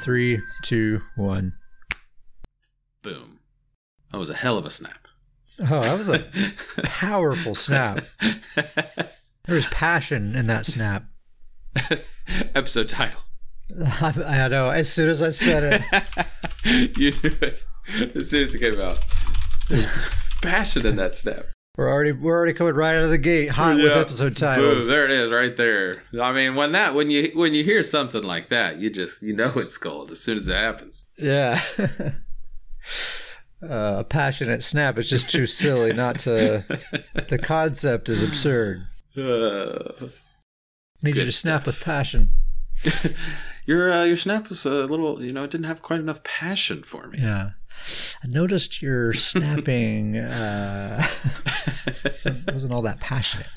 Three, two, one. Boom. That was a hell of a snap. Oh, that was a powerful snap. There was passion in that snap. Episode title. I, I know. As soon as I said it, you knew it as soon as it came out. There's passion in that snap. We're already we're already coming right out of the gate hot with episode titles. there it is, right there. I mean, when that when you when you hear something like that, you just you know it's gold as soon as it happens. Yeah. uh, a passionate snap is just too silly not to. The concept is absurd. Uh, Need you to snap stuff. with passion. your uh, your snap was a little, you know, it didn't have quite enough passion for me. Yeah. I noticed your snapping uh, wasn't, wasn't all that passionate.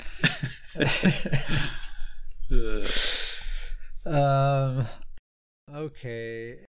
Um, okay.